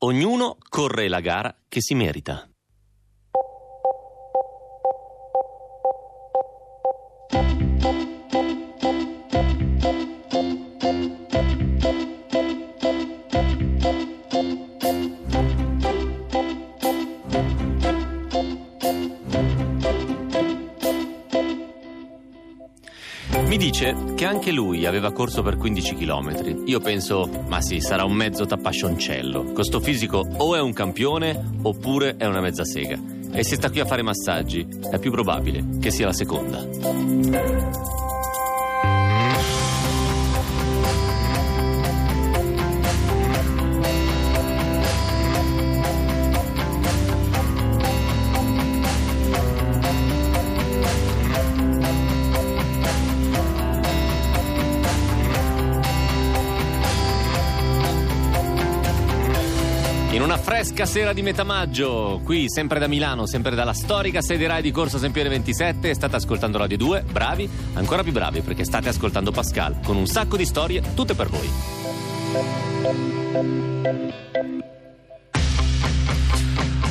Ognuno corre la gara che si merita. Dice che anche lui aveva corso per 15 km. Io penso, ma sì, sarà un mezzo tappascioncello. Con sto fisico o è un campione oppure è una mezza sega. E se sta qui a fare massaggi, è più probabile che sia la seconda. Fresca sera di metà maggio, qui sempre da Milano, sempre dalla storica sede Rai di Corso Sempione 27, state ascoltando Radio 2, bravi, ancora più bravi perché state ascoltando Pascal, con un sacco di storie, tutte per voi.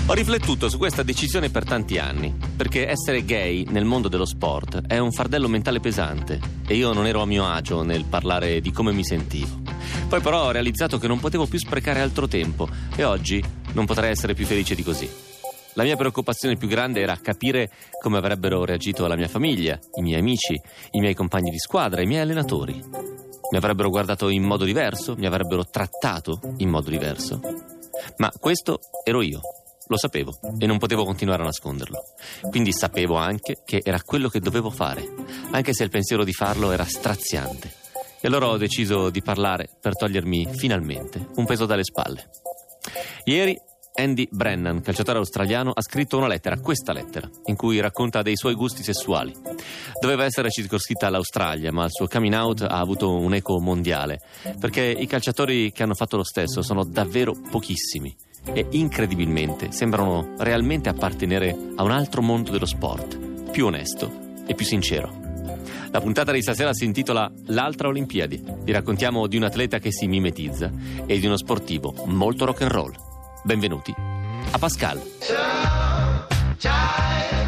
Ho riflettuto su questa decisione per tanti anni, perché essere gay nel mondo dello sport è un fardello mentale pesante e io non ero a mio agio nel parlare di come mi sentivo. Poi però ho realizzato che non potevo più sprecare altro tempo e oggi non potrei essere più felice di così. La mia preoccupazione più grande era capire come avrebbero reagito la mia famiglia, i miei amici, i miei compagni di squadra, i miei allenatori. Mi avrebbero guardato in modo diverso, mi avrebbero trattato in modo diverso. Ma questo ero io. Lo sapevo e non potevo continuare a nasconderlo. Quindi sapevo anche che era quello che dovevo fare, anche se il pensiero di farlo era straziante. E allora ho deciso di parlare per togliermi finalmente un peso dalle spalle. Ieri Andy Brennan, calciatore australiano, ha scritto una lettera, questa lettera, in cui racconta dei suoi gusti sessuali. Doveva essere circoscritta all'Australia, ma il suo coming out ha avuto un eco mondiale, perché i calciatori che hanno fatto lo stesso sono davvero pochissimi e incredibilmente sembrano realmente appartenere a un altro mondo dello sport, più onesto e più sincero. La puntata di stasera si intitola L'altra Olimpiadi. Vi raccontiamo di un atleta che si mimetizza e di uno sportivo molto rock and roll. Benvenuti a Pascal. Ciao, ciao.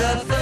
up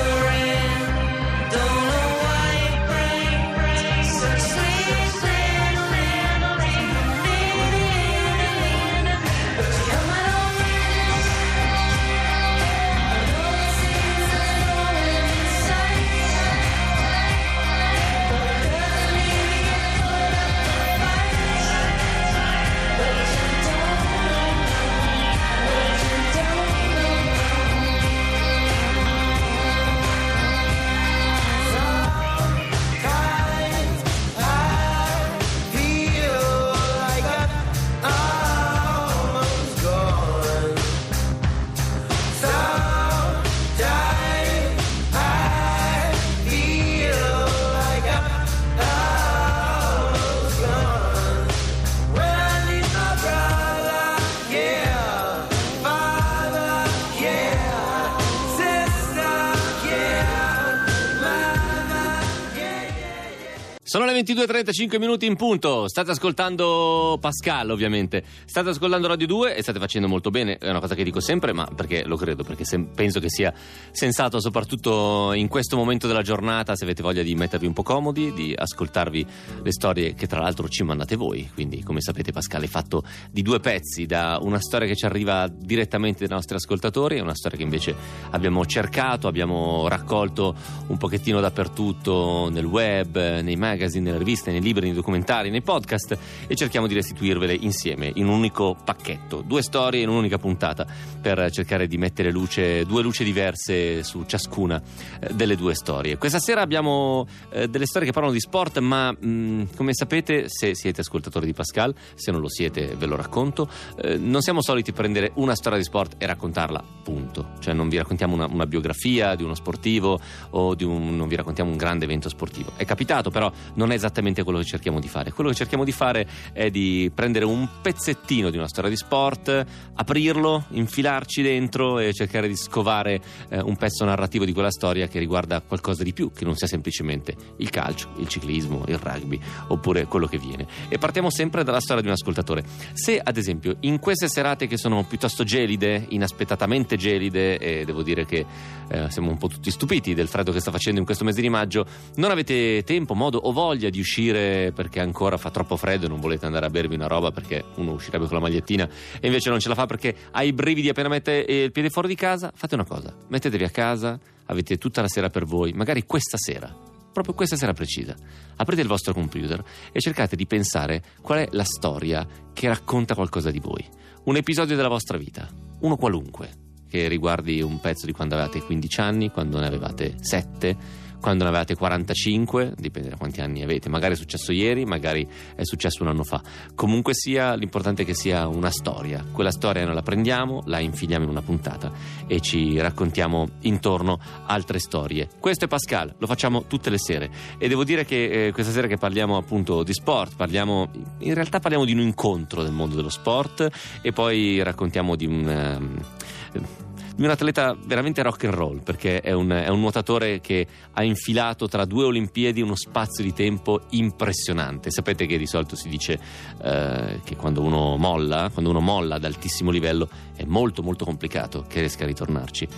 22.35 minuti in punto, state ascoltando Pascal ovviamente, state ascoltando Radio 2 e state facendo molto bene, è una cosa che dico sempre, ma perché lo credo, perché sem- penso che sia sensato soprattutto in questo momento della giornata, se avete voglia di mettervi un po' comodi, di ascoltarvi le storie che tra l'altro ci mandate voi, quindi come sapete Pascal è fatto di due pezzi, da una storia che ci arriva direttamente dai nostri ascoltatori e una storia che invece abbiamo cercato, abbiamo raccolto un pochettino dappertutto nel web, nei magazine, nelle riviste, nei libri, nei documentari, nei podcast e cerchiamo di restituirvele insieme in un unico pacchetto, due storie in un'unica puntata per cercare di mettere luce, due luci diverse su ciascuna eh, delle due storie. Questa sera abbiamo eh, delle storie che parlano di sport, ma mh, come sapete, se siete ascoltatori di Pascal, se non lo siete ve lo racconto, eh, non siamo soliti prendere una storia di sport e raccontarla, punto. Cioè non vi raccontiamo una, una biografia di uno sportivo o un, non vi raccontiamo un grande evento sportivo. È capitato, però non è esattamente quello che cerchiamo di fare. Quello che cerchiamo di fare è di prendere un pezzettino di una storia di sport, aprirlo, infilarci dentro e cercare di scovare eh, un pezzo narrativo di quella storia che riguarda qualcosa di più, che non sia semplicemente il calcio, il ciclismo, il rugby oppure quello che viene. E partiamo sempre dalla storia di un ascoltatore. Se ad esempio in queste serate che sono piuttosto gelide, inaspettatamente gelide, e devo dire che eh, siamo un po' tutti stupiti del freddo che sta facendo in questo mese di maggio, non avete tempo, modo o voglia di uscire perché ancora fa troppo freddo e non volete andare a bervi una roba perché uno uscirebbe con la magliettina e invece non ce la fa perché ha i brividi appena mette il piede fuori di casa, fate una cosa, mettetevi a casa, avete tutta la sera per voi, magari questa sera proprio questa sera precisa. Aprite il vostro computer e cercate di pensare qual è la storia che racconta qualcosa di voi. Un episodio della vostra vita, uno qualunque, che riguardi un pezzo di quando avevate 15 anni, quando ne avevate 7, quando ne avevate 45, dipende da quanti anni avete, magari è successo ieri, magari è successo un anno fa. Comunque sia, l'importante è che sia una storia. Quella storia noi la prendiamo, la infiliamo in una puntata e ci raccontiamo intorno altre storie. Questo è Pascal, lo facciamo tutte le sere e devo dire che eh, questa sera che parliamo appunto di sport, parliamo in realtà parliamo di un incontro del mondo dello sport e poi raccontiamo di un um, di un atleta veramente rock and roll, perché è un, è un, nuotatore che ha infilato tra due Olimpiadi uno spazio di tempo impressionante. Sapete che di solito si dice eh, che quando uno molla, quando uno molla ad altissimo livello, è molto molto complicato che riesca a ritornarci.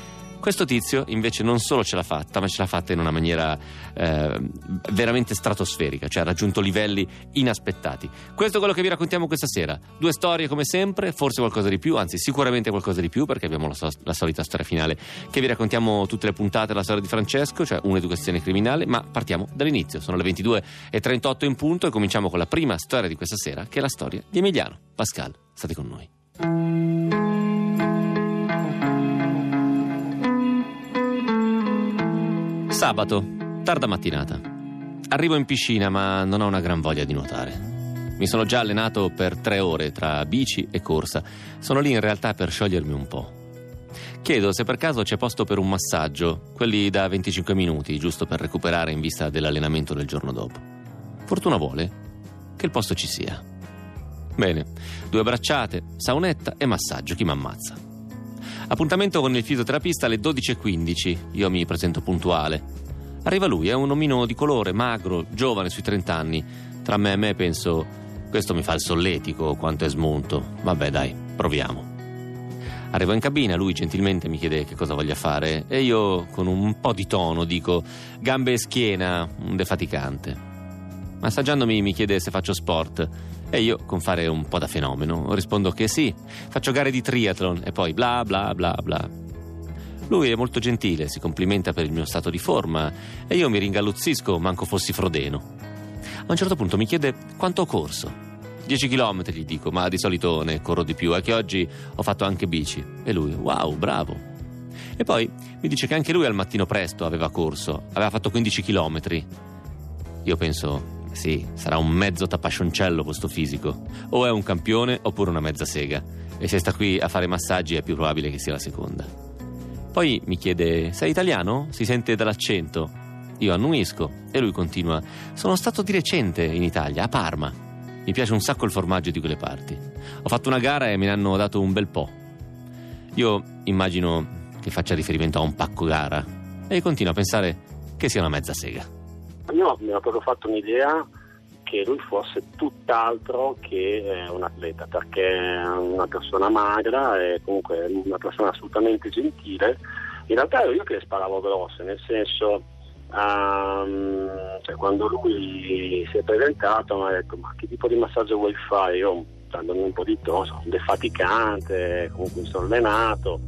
Questo tizio invece non solo ce l'ha fatta, ma ce l'ha fatta in una maniera eh, veramente stratosferica, cioè ha raggiunto livelli inaspettati. Questo è quello che vi raccontiamo questa sera. Due storie come sempre, forse qualcosa di più, anzi sicuramente qualcosa di più, perché abbiamo la, so- la solita storia finale che vi raccontiamo tutte le puntate, la storia di Francesco, cioè un'educazione criminale, ma partiamo dall'inizio. Sono le 22.38 in punto e cominciamo con la prima storia di questa sera, che è la storia di Emiliano. Pascal, state con noi. Sabato, tarda mattinata. Arrivo in piscina ma non ho una gran voglia di nuotare. Mi sono già allenato per tre ore tra bici e corsa. Sono lì in realtà per sciogliermi un po'. Chiedo se per caso c'è posto per un massaggio, quelli da 25 minuti, giusto per recuperare in vista dell'allenamento del giorno dopo. Fortuna vuole che il posto ci sia. Bene, due bracciate, saunetta e massaggio, chi m'ammazza. Appuntamento con il fisioterapista alle 12.15. Io mi presento puntuale. Arriva lui, è un omino di colore, magro, giovane, sui 30 anni. Tra me e me penso, questo mi fa il solletico, quanto è smunto. Vabbè, dai, proviamo. Arrivo in cabina, lui gentilmente mi chiede che cosa voglia fare e io con un po' di tono dico gambe e schiena, un defaticante. Massaggiandomi mi chiede se faccio sport e io, con fare un po' da fenomeno, rispondo che sì, faccio gare di triathlon e poi bla bla bla bla. Lui è molto gentile, si complimenta per il mio stato di forma e io mi ringalluzzisco, manco fossi frodeno. A un certo punto mi chiede quanto ho corso. 10 km gli dico, ma di solito ne corro di più, è che oggi ho fatto anche bici. E lui, wow, bravo. E poi mi dice che anche lui al mattino presto aveva corso, aveva fatto 15 km. Io penso, sì, sarà un mezzo tapascioncello questo fisico. O è un campione oppure una mezza sega. E se sta qui a fare massaggi è più probabile che sia la seconda. Poi mi chiede: Sei italiano? Si sente dall'accento. Io annuisco e lui continua: Sono stato di recente in Italia, a Parma. Mi piace un sacco il formaggio di quelle parti. Ho fatto una gara e me ne hanno dato un bel po'. Io immagino che faccia riferimento a un pacco gara e continuo a pensare che sia una mezza sega. Io mi ho proprio fatto un'idea che lui fosse tutt'altro che eh, un atleta, perché è una persona magra e comunque una persona assolutamente gentile. In realtà ero io che le sparavo grosse, nel senso, um, cioè, quando lui si è presentato mi ha detto ma che tipo di massaggio vuoi fare? Io dandomi un po' di tono, defaticante, comunque mi sono allenato.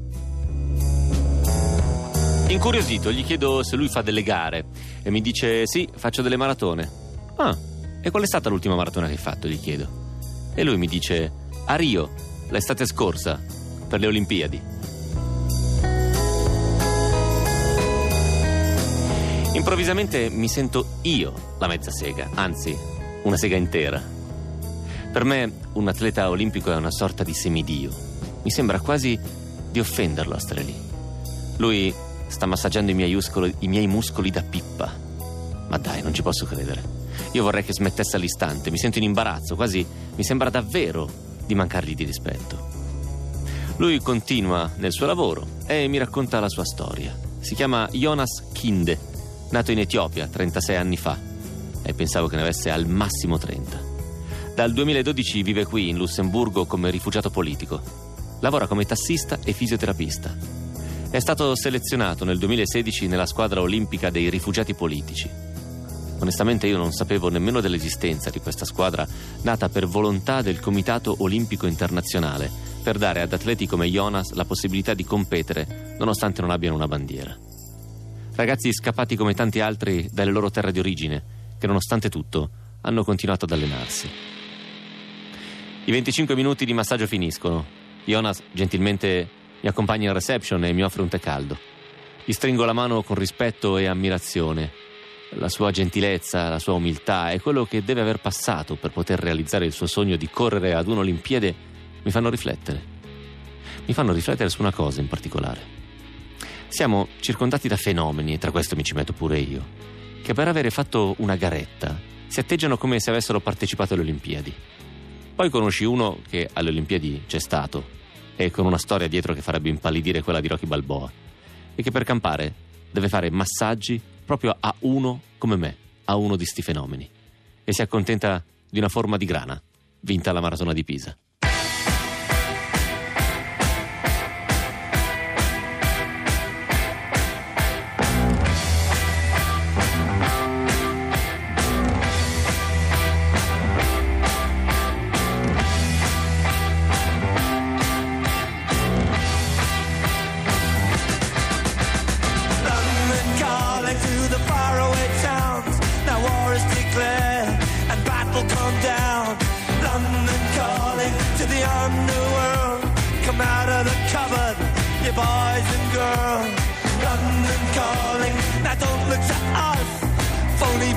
Incuriosito, gli chiedo se lui fa delle gare e mi dice sì, faccio delle maratone. Ah, e qual è stata l'ultima maratona che hai fatto? Gli chiedo. E lui mi dice a Rio, l'estate scorsa, per le Olimpiadi. Improvvisamente mi sento io la mezza sega, anzi, una sega intera. Per me un atleta olimpico è una sorta di semidio. Mi sembra quasi di offenderlo a stare lì. Lui sta massaggiando i miei, muscoli, i miei muscoli da pippa. Ma dai, non ci posso credere. Io vorrei che smettesse all'istante, mi sento in imbarazzo, quasi mi sembra davvero di mancargli di rispetto. Lui continua nel suo lavoro e mi racconta la sua storia. Si chiama Jonas Kinde, nato in Etiopia 36 anni fa e pensavo che ne avesse al massimo 30. Dal 2012 vive qui in Lussemburgo come rifugiato politico. Lavora come tassista e fisioterapista. È stato selezionato nel 2016 nella squadra olimpica dei rifugiati politici. Onestamente io non sapevo nemmeno dell'esistenza di questa squadra nata per volontà del Comitato Olimpico Internazionale per dare ad atleti come Jonas la possibilità di competere nonostante non abbiano una bandiera. Ragazzi scappati come tanti altri dalle loro terre di origine, che nonostante tutto hanno continuato ad allenarsi. I 25 minuti di massaggio finiscono. Jonas gentilmente mi accompagna in reception e mi offre un tè caldo. Gli stringo la mano con rispetto e ammirazione. La sua gentilezza, la sua umiltà e quello che deve aver passato per poter realizzare il suo sogno di correre ad un'Olimpiade mi fanno riflettere. Mi fanno riflettere su una cosa in particolare. Siamo circondati da fenomeni, e tra questo mi ci metto pure io, che per avere fatto una garetta si atteggiano come se avessero partecipato alle Olimpiadi. Poi conosci uno che alle Olimpiadi c'è stato e con una storia dietro che farebbe impallidire quella di Rocky Balboa e che per campare deve fare massaggi proprio a uno come me, a uno di sti fenomeni e si accontenta di una forma di grana, vinta la maratona di Pisa.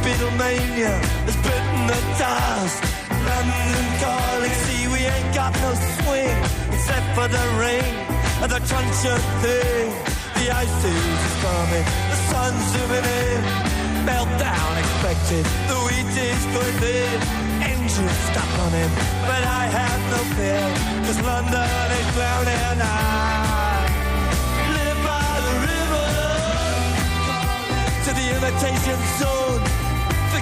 Beatlemania has bitten the dust. London calling, see we ain't got no swing except for the rain and the crunch of thing. The ice age is coming, the sun's zooming in. Meltdown expected, the wheat is going in. Engines stop running, but I have no fear, cause London is drowning. I live by the river to the imitation zone.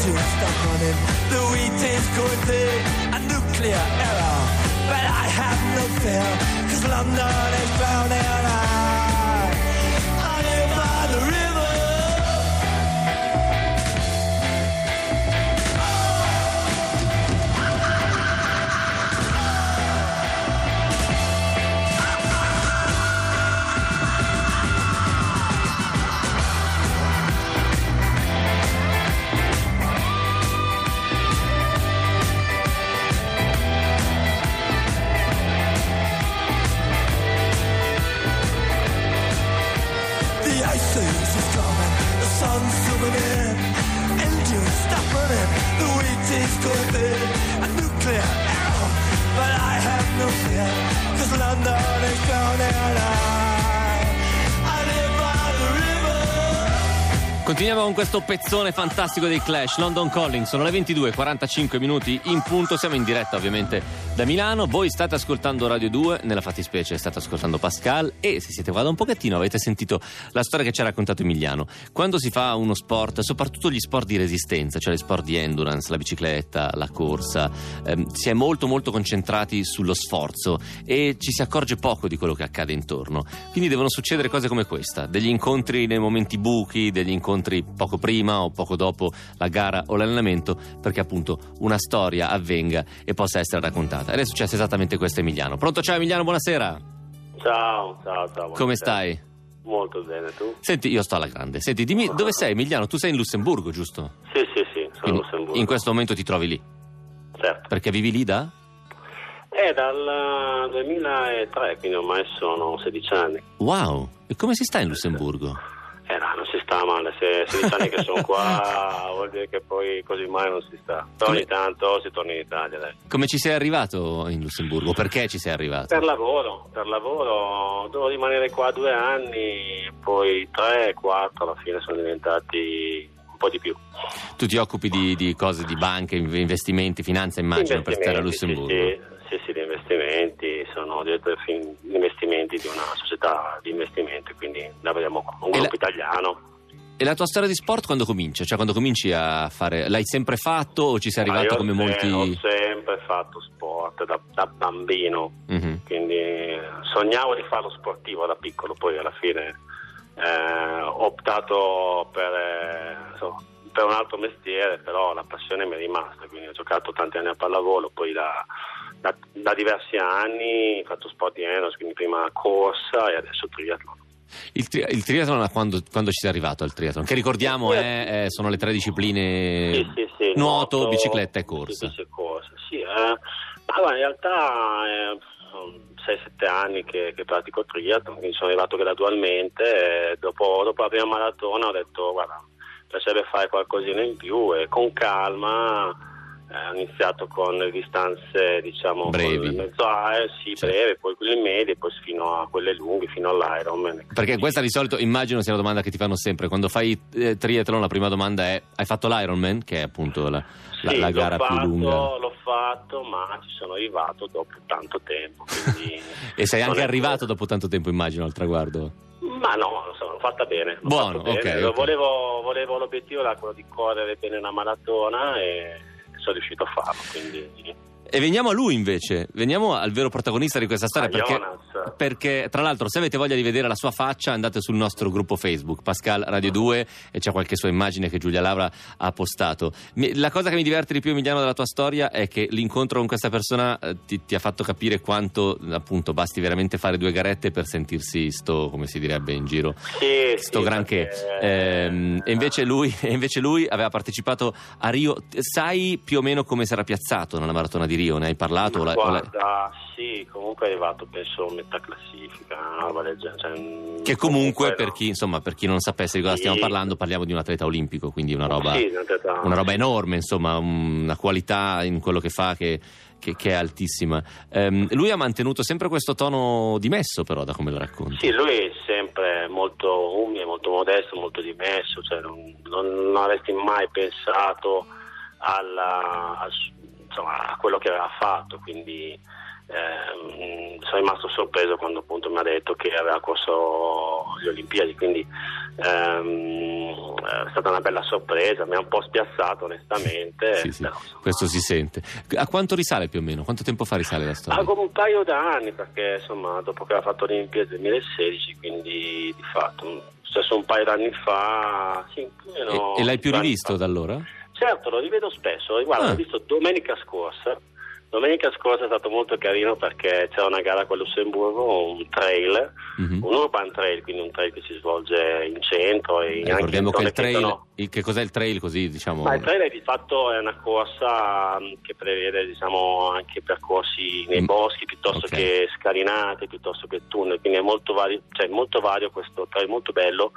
Stop running, the wheat is going thick, a nuclear error. But I have no fear, cause London is drowning. I, London is drowning and I, Continuiamo con questo pezzone fantastico dei Clash, London Calling, sono le 22, 45 minuti in punto, siamo in diretta ovviamente da Milano, voi state ascoltando Radio 2, nella fattispecie state ascoltando Pascal e se siete qua da un pochettino avete sentito la storia che ci ha raccontato Emiliano. Quando si fa uno sport, soprattutto gli sport di resistenza, cioè gli sport di endurance, la bicicletta, la corsa, ehm, si è molto molto concentrati sullo sforzo e ci si accorge poco di quello che accade intorno. Quindi devono succedere cose come questa, degli incontri nei momenti buchi, degli incontri poco prima o poco dopo la gara o l'allenamento, perché appunto una storia avvenga e possa essere raccontata. Ed è successo esattamente questo Emiliano. Pronto, ciao Emiliano, buonasera. Ciao, ciao, ciao. Come stai? Molto bene, tu? Senti, io sto alla grande. Senti, dimmi dove sei Emiliano? Tu sei in Lussemburgo, giusto? Sì, sì, sì, sono Quindi Lussemburgo. in questo momento ti trovi lì. Certo. Perché vivi lì da? È dal 2003, quindi ormai sono 16 anni. Wow! E come si sta in Lussemburgo? Eh no, non si sta male, se 16 anni che sono qua vuol dire che poi così mai non si sta. Però ogni tanto si torna in Italia, dai. Come ci sei arrivato in Lussemburgo? Perché ci sei arrivato? Per lavoro, per lavoro, devo rimanere qua due anni, poi tre, quattro, alla fine sono diventati un po' di più. Tu ti occupi di, di cose di banche, inv- investimenti, finanza, immagino, per stare a Lussemburgo. Sì, sì, sì, di investimenti, sono direttore di investimenti di una società di investimenti, quindi lavoriamo con un E la- gruppo italiano. E la tua storia di sport quando comincia? Cioè quando cominci a fare... L'hai sempre fatto o ci sei Ah, arrivato io come molti... Ho sempre fatto sport da, da bambino, Mhm. quindi sognavo di farlo sportivo da piccolo, poi alla fine eh, ho optato per, eh, insomma, per un altro mestiere, però la passione mi è rimasta, quindi ho giocato tanti anni a pallavolo, poi da, da- da diversi anni ho fatto sport di endurance, quindi prima corsa e adesso triathlon. Il, tri- il triathlon, quando, quando ci sei arrivato al triathlon? Che ricordiamo, è- è- sono le tre discipline Sì, sì, sì, nuoto, bicicletta e corsa. Sì, corsa. Sì, eh, guarda, in realtà eh, sono 6-7 anni che, che pratico triathlon, quindi sono arrivato gradualmente. Dopo, dopo la prima maratona ho detto, guarda, piacerebbe fare qualcosina in più e con calma eh, iniziato con distanze, diciamo, Brevi. mezzo aereo, sì, Certo. breve, poi quelle medie, poi fino a quelle lunghe, fino all'Ironman. Perché questa di solito immagino sia la domanda che ti fanno sempre. Quando fai eh, triathlon la prima domanda è hai fatto l'Ironman? Che è appunto la, la- Sì, la gara l'ho più fatto, lunga. L'ho fatto, ma ci sono arrivato dopo tanto tempo. E sei anche arrivato dopo tanto tempo immagino al traguardo. Ma no, l'ho fatta bene. l'ho Buono, fatto bene. ok, ok. Volevo, volevo l'obiettivo era quello di correre bene una maratona e sono riuscito a farlo. Quindi E veniamo a lui invece, veniamo al vero protagonista di questa storia perché, perché, tra l'altro se avete voglia di vedere la sua faccia andate sul nostro gruppo Facebook Pascal Radio 2 e c'è qualche sua immagine che Giulia Laura ha postato. La cosa che mi diverte di più Emiliano della tua storia è che l'incontro con questa persona eh, ti, ti ha fatto capire quanto appunto basti veramente fare due garette per sentirsi sto, come si direbbe in giro, sì, sto sì, granché. perché- Ehm, e, invece lui, e invece lui aveva partecipato a Rio. Sai più o meno come si era piazzato nella maratona di Rio? Ne hai parlato? l'hai- Guarda, sì, comunque è arrivato penso a metà classifica, genere. cioè, Che comunque, no. per, chi, insomma, per chi non sapesse di cosa Sì. stiamo parlando, parliamo di un atleta olimpico, quindi una roba, Sì, una roba enorme, insomma, un- una qualità in quello che fa che, che- che è altissima. Ehm, lui ha mantenuto sempre questo tono dimesso, però, da come lo racconti. Sì, lui è sempre molto umile, molto modesto, molto dimesso, cioè non, non- non avresti mai pensato alla- al- insomma, a quello che aveva fatto, quindi ehm, sono rimasto sorpreso quando appunto mi ha detto che aveva corso le Olimpiadi, quindi ehm, è stata una bella sorpresa, mi ha un po' spiazzato onestamente. Sì, sì, però, insomma, questo si sente. A quanto risale più o meno? Quanto tempo fa risale la storia? Come un paio d'anni, perché insomma, dopo che aveva fatto le Olimpiadi nel 2016, quindi di fatto, successo un paio d'anni fa, sì, più o meno E, e l'hai più rivisto da allora? Certo, lo rivedo spesso, guarda, Ah. l'ho visto domenica scorsa. Domenica scorsa è stato molto carino perché c'era una gara a Lussemburgo, un trail, Mhm. un urban trail, quindi un trail che si svolge in centro e anche Ricordiamo in che il trail, il- che cos'è il trail così diciamo? ma il trail è di fatto è una corsa mh, che prevede diciamo, anche percorsi nei Mm. boschi piuttosto Ok. che scalinate, piuttosto che tunnel, quindi è molto vario, cioè molto vario questo trail, molto bello,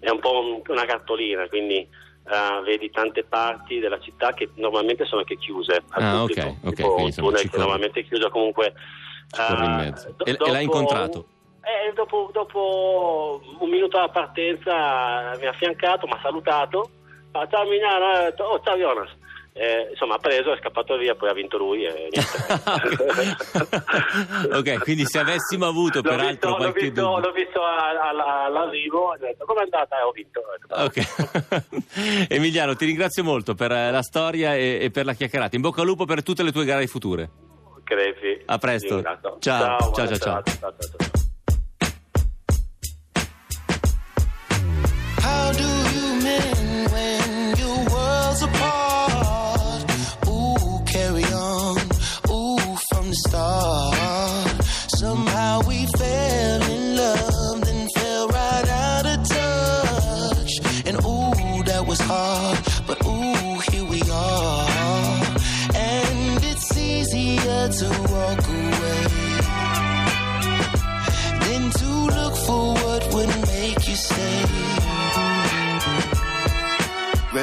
è un po' un- una cartolina, quindi eh, vedi tante parti della città che normalmente sono anche chiuse al Ah, pubblico. ok, Tipo tunnel ci che normalmente è chiuso comunque. Mezzo. do- E- e l'hai incontrato? Eh, dopo, dopo un minuto alla partenza mi ha affiancato, mi ha salutato. Ah, ciao Milano, eh, oh, ciao Jonas. Eh, insomma, ha preso, è scappato via, poi ha vinto lui e niente. ok, quindi se avessimo avuto L'ho peraltro visto, l'ho qualche visto, dubbio. l'ho visto a- a- all'arrivo, ho detto come è andata? Eh, ho vinto. Ok. Emiliano, ti ringrazio molto per eh, la storia e, e per la chiacchierata. In bocca al lupo per tutte le tue gare future. Crepi. A presto. Ciao. Ciao, ciao, ciao. ciao, ciao, ciao. How do you mend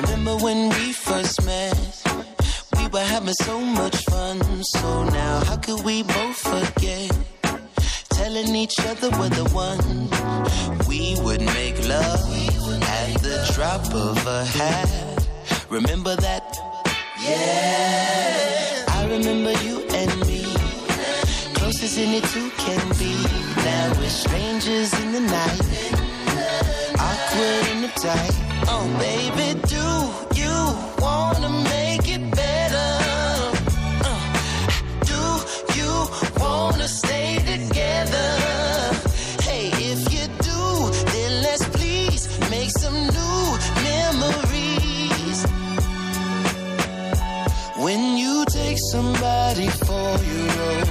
Remember when we first met? We were having so much fun. So now, how could we both forget? Telling each other we're the one. We would make love at the drop of a hat. Remember that? Yeah. I remember you and me. Closest any two can be. Now we're strangers in the night awkward and uptight. Oh, baby, do you wanna make it better? Uh, do you wanna stay together? Hey, if you do, then let's please make some new memories. When you take somebody for your own,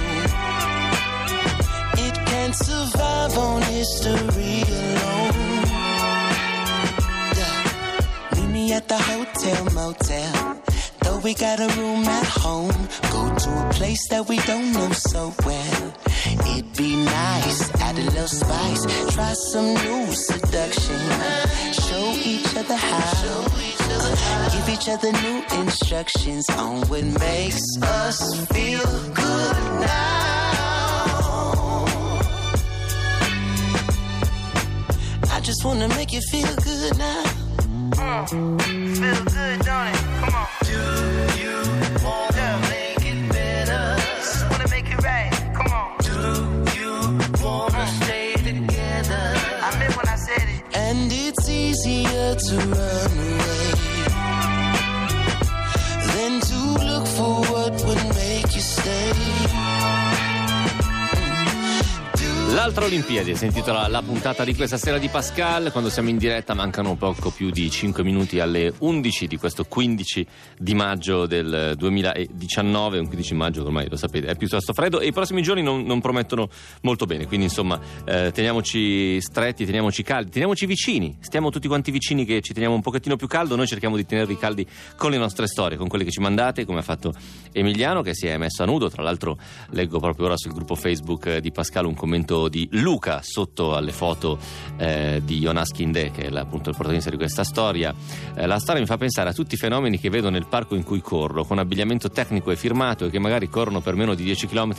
it can't survive on history at the hotel motel. Though we got a room at home, go to a place that we don't know so well. It'd be nice, add a little spice, try some new seduction. Show each other how, give each other new instructions on what makes us feel good now. I just wanna make you feel good now. Feel good, don't it? Come on. L'altra Olimpiadi si intitola La puntata di questa sera di Pascal. Quando siamo in diretta mancano poco più di 5 minuti alle 11 di questo 15 di maggio del 2019. Un 15 maggio, ormai lo sapete, è piuttosto freddo e i prossimi giorni non, non promettono molto bene. Quindi, insomma, eh, teniamoci stretti, teniamoci caldi, teniamoci vicini. Stiamo tutti quanti vicini che ci teniamo un pochettino più caldo. Noi cerchiamo di tenervi caldi con le nostre storie, con quelle che ci mandate, come ha fatto Emiliano che si è messo a nudo. Tra l'altro, leggo proprio ora sul gruppo Facebook eh, di Pascal un commento di Luca sotto alle foto eh, di Jonas Kinde, che è appunto il protagonista di questa storia. Eh, la storia mi fa pensare a tutti i fenomeni che vedo nel parco in cui corro, con abbigliamento tecnico e firmato e che magari corrono per meno di 10 km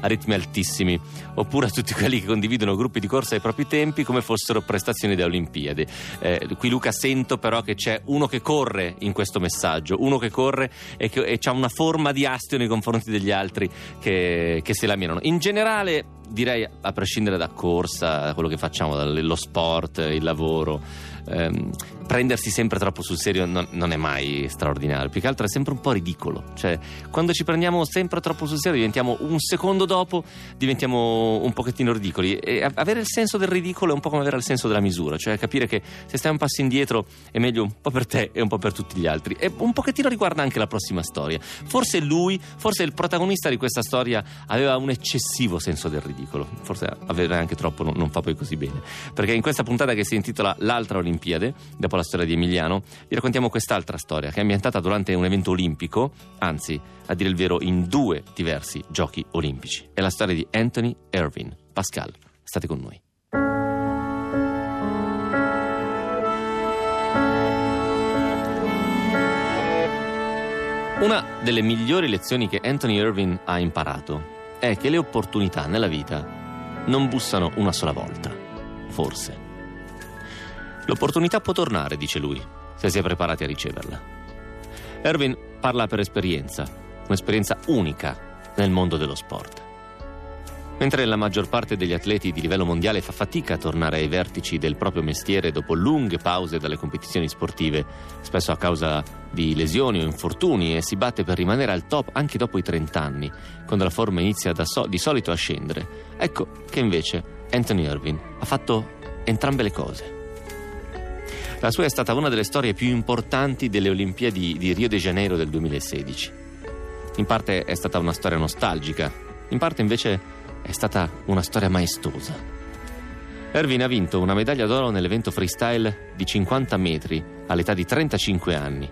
a ritmi altissimi, oppure a tutti quelli che condividono gruppi di corsa ai propri tempi come fossero prestazioni da Olimpiadi. Eh, qui Luca sento però che c'è uno che corre in questo messaggio, uno che corre e che e c'ha una forma di astio nei confronti degli altri che, che se la mirano. In generale direi a prescindere da corsa, da quello che facciamo, dallo sport, il lavoro, ehm, prendersi sempre troppo sul serio non, non è mai straordinario, più che altro è sempre un po' ridicolo. Cioè, quando ci prendiamo sempre troppo sul serio, diventiamo un secondo dopo, diventiamo un pochettino ridicoli. E avere il senso del ridicolo è un po' come avere il senso della misura, cioè capire che se stai un passo indietro è meglio un po' per te e un po' per tutti gli altri. E un pochettino riguarda anche la prossima storia. Forse lui, forse il protagonista di questa storia aveva un eccessivo senso del ridicolo. Forse avere anche troppo non, non fa poi così bene. Perché in questa puntata che si intitola L'altra Olimpiade, dopo la storia di Emiliano, vi raccontiamo quest'altra storia che è ambientata durante un evento olimpico, anzi, a dire il vero, in due diversi giochi olimpici. È la storia di Anthony Irving. Pascal, state con noi. Una delle migliori lezioni che Anthony Irving ha imparato è che le opportunità nella vita non bussano una sola volta. Forse. L'opportunità può tornare, dice lui, se si è preparati a riceverla. Irving parla per esperienza, un'esperienza unica nel mondo dello sport. Mentre la maggior parte degli atleti di livello mondiale fa fatica a tornare ai vertici del proprio mestiere dopo lunghe pause dalle competizioni sportive, spesso a causa di lesioni o infortuni, e si batte per rimanere al top anche dopo i 30 anni, quando la forma inizia so- di solito a scendere, ecco che invece Anthony Irving ha fatto entrambe le cose. La sua è stata una delle storie più importanti delle Olimpiadi di Rio de Janeiro del 2016. In parte è stata una storia nostalgica, in parte invece è stata una storia maestosa. Erwin ha vinto una medaglia d'oro nell'evento freestyle di 50 metri all'età di 35 anni,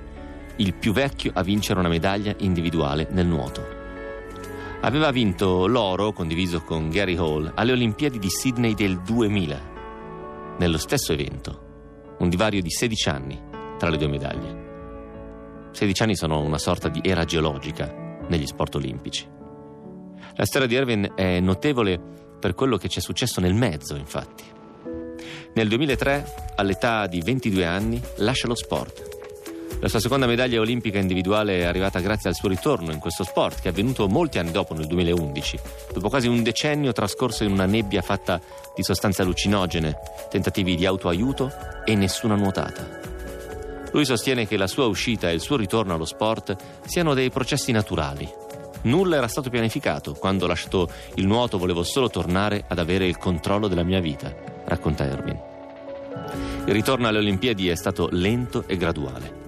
il più vecchio a vincere una medaglia individuale nel nuoto. Aveva vinto l'oro, condiviso con Gary Hall, alle Olimpiadi di Sydney del 2000, nello stesso evento, un divario di 16 anni tra le due medaglie. 16 anni sono una sorta di era geologica negli sport olimpici. La storia di Erwin è notevole per quello che ci è successo nel mezzo, infatti. Nel 2003, all'età di 22 anni, lascia lo sport. La sua seconda medaglia olimpica individuale è arrivata grazie al suo ritorno in questo sport, che è avvenuto molti anni dopo, nel 2011, dopo quasi un decennio trascorso in una nebbia fatta di sostanze allucinogene, tentativi di autoaiuto e nessuna nuotata. Lui sostiene che la sua uscita e il suo ritorno allo sport siano dei processi naturali, Nulla era stato pianificato. Quando ho lasciato il nuoto volevo solo tornare ad avere il controllo della mia vita, racconta Erwin. Il ritorno alle Olimpiadi è stato lento e graduale.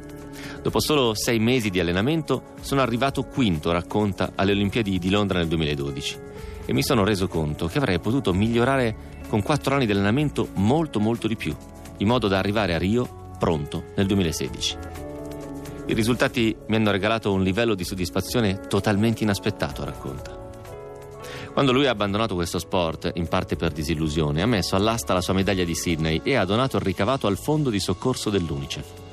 Dopo solo sei mesi di allenamento sono arrivato quinto, racconta, alle Olimpiadi di Londra nel 2012 e mi sono reso conto che avrei potuto migliorare con quattro anni di allenamento molto molto di più, in modo da arrivare a Rio pronto nel 2016. I risultati mi hanno regalato un livello di soddisfazione totalmente inaspettato, racconta. Quando lui ha abbandonato questo sport, in parte per disillusione, ha messo all'asta la sua medaglia di Sydney e ha donato il ricavato al fondo di soccorso dell'UNICEF.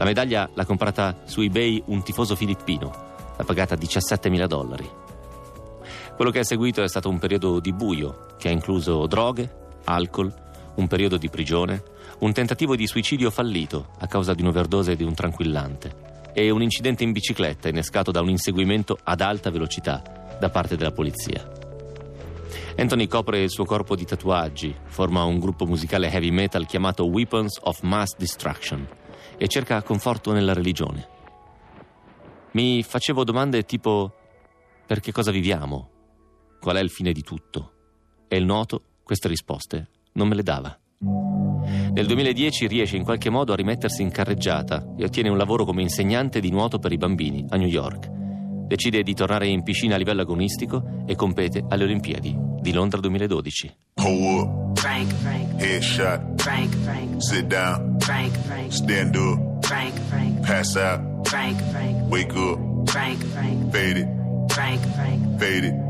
La medaglia l'ha comprata su eBay un tifoso filippino, l'ha pagata 17.000 dollari. Quello che è seguito è stato un periodo di buio, che ha incluso droghe, alcol, un periodo di prigione, un tentativo di suicidio fallito a causa di un'overdose di un tranquillante e un incidente in bicicletta innescato da un inseguimento ad alta velocità da parte della polizia. Anthony copre il suo corpo di tatuaggi, forma un gruppo musicale heavy metal chiamato Weapons of Mass Destruction e cerca conforto nella religione. Mi facevo domande tipo per che cosa viviamo? Qual è il fine di tutto? E il noto queste risposte non me le dava. Nel 2010 riesce in qualche modo a rimettersi in carreggiata e ottiene un lavoro come insegnante di nuoto per i bambini a New York. Decide di tornare in piscina a livello agonistico e compete alle Olimpiadi di Londra 2012. Pull up. Frank, Frank. Headshot. Frank, Frank. Sit down. Frank, Frank. Stand up. Frank, Frank. Pass out. Frank, Frank. Wake up. Frank, Frank. Fade it. Frank, Frank. Fade it.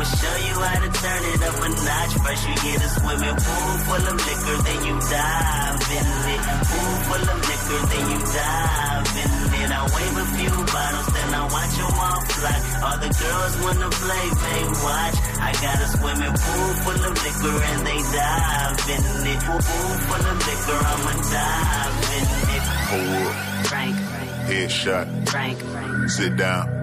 I'ma show you how to turn it up a notch. First you get a swimming pool full of liquor, then you dive in it. Pool full of liquor, then you dive in it. I wave a few bottles, then I watch them all fly. All the girls wanna play, they watch. I got a swimming pool full of liquor and they dive in it. Pool full of liquor, I'ma dive in it. Hold up. Frank, Frank. Headshot. Frank, Frank. Sit down.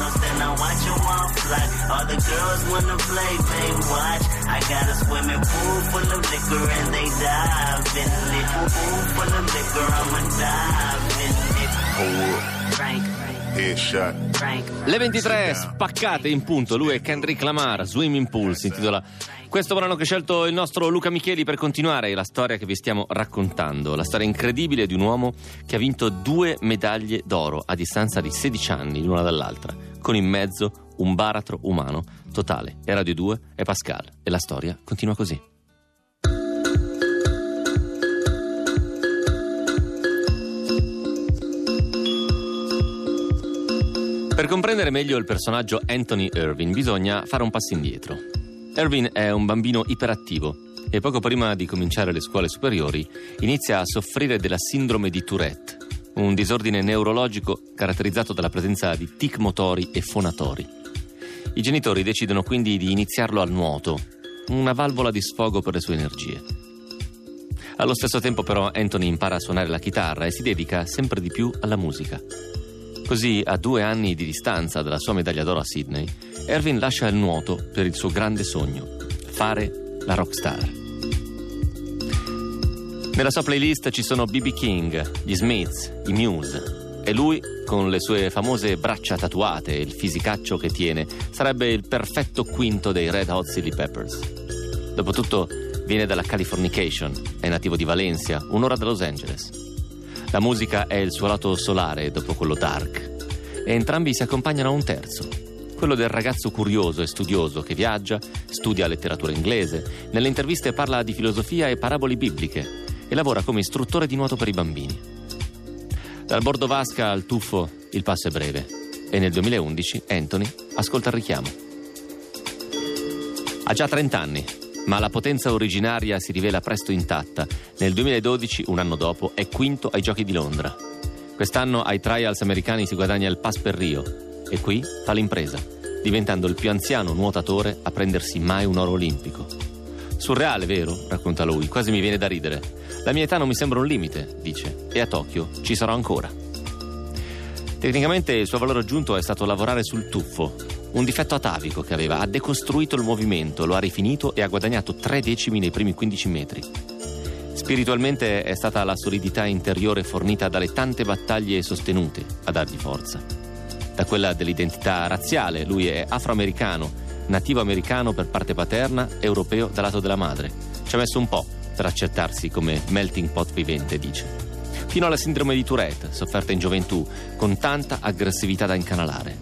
then I watch them all fly. All the girls wanna play, they watch. I got a swimming pool full of liquor and they dive in it. Pool full of liquor, I'ma dive in it. Hold. Frank, Headshot. Frank. Le 23 spaccate in punto, lui è Kendrick Lamar, Swimming Pool si intitola questo brano che ha scelto il nostro Luca Micheli per continuare la storia che vi stiamo raccontando, la storia incredibile di un uomo che ha vinto due medaglie d'oro a distanza di 16 anni l'una dall'altra, con in mezzo un baratro umano totale. E Radio 2 è Pascal e la storia continua così. Per comprendere meglio il personaggio Anthony Irving bisogna fare un passo indietro. Irving è un bambino iperattivo e poco prima di cominciare le scuole superiori inizia a soffrire della sindrome di Tourette, un disordine neurologico caratterizzato dalla presenza di tic motori e fonatori. I genitori decidono quindi di iniziarlo al nuoto, una valvola di sfogo per le sue energie. Allo stesso tempo però Anthony impara a suonare la chitarra e si dedica sempre di più alla musica. Così, a due anni di distanza dalla sua medaglia d'oro a Sydney, Erwin lascia il nuoto per il suo grande sogno, fare la rockstar. Nella sua playlist ci sono BB King, gli Smiths, i Muse e lui, con le sue famose braccia tatuate e il fisicaccio che tiene, sarebbe il perfetto quinto dei Red Hot Chili Peppers. Dopotutto viene dalla Californication, è nativo di Valencia, un'ora da Los Angeles. La musica è il suo lato solare dopo quello dark e entrambi si accompagnano a un terzo, quello del ragazzo curioso e studioso che viaggia, studia letteratura inglese, nelle interviste parla di filosofia e parabole bibliche e lavora come istruttore di nuoto per i bambini. Dal bordo vasca al tuffo il passo è breve e nel 2011 Anthony ascolta il richiamo. Ha già 30 anni, ma la potenza originaria si rivela presto intatta. Nel 2012, un anno dopo, è quinto ai Giochi di Londra. Quest'anno ai trials americani si guadagna il pass per Rio e qui fa l'impresa, diventando il più anziano nuotatore a prendersi mai un oro olimpico. Surreale, vero? racconta lui, quasi mi viene da ridere. La mia età non mi sembra un limite, dice, e a Tokyo ci sarò ancora. Tecnicamente il suo valore aggiunto è stato lavorare sul tuffo, un difetto atavico che aveva, ha decostruito il movimento, lo ha rifinito e ha guadagnato tre decimi nei primi 15 metri. Spiritualmente è stata la solidità interiore fornita dalle tante battaglie sostenute a dargli forza. Da quella dell'identità razziale, lui è afroamericano, nativo americano per parte paterna, europeo dal lato della madre. Ci ha messo un po' per accettarsi come melting pot vivente, dice. Fino alla sindrome di Tourette, sofferta in gioventù, con tanta aggressività da incanalare.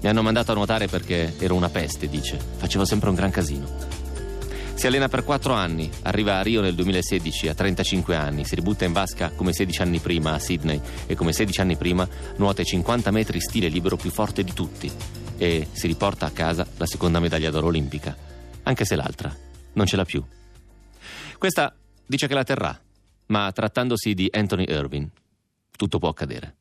Mi hanno mandato a nuotare perché ero una peste, dice. Facevo sempre un gran casino. Si allena per 4 anni, arriva a Rio nel 2016 a 35 anni, si ributta in vasca come 16 anni prima a Sydney e come 16 anni prima nuota i 50 metri stile libero più forte di tutti e si riporta a casa la seconda medaglia d'oro olimpica, anche se l'altra non ce l'ha più. Questa dice che la terrà, ma trattandosi di Anthony Irving, tutto può accadere.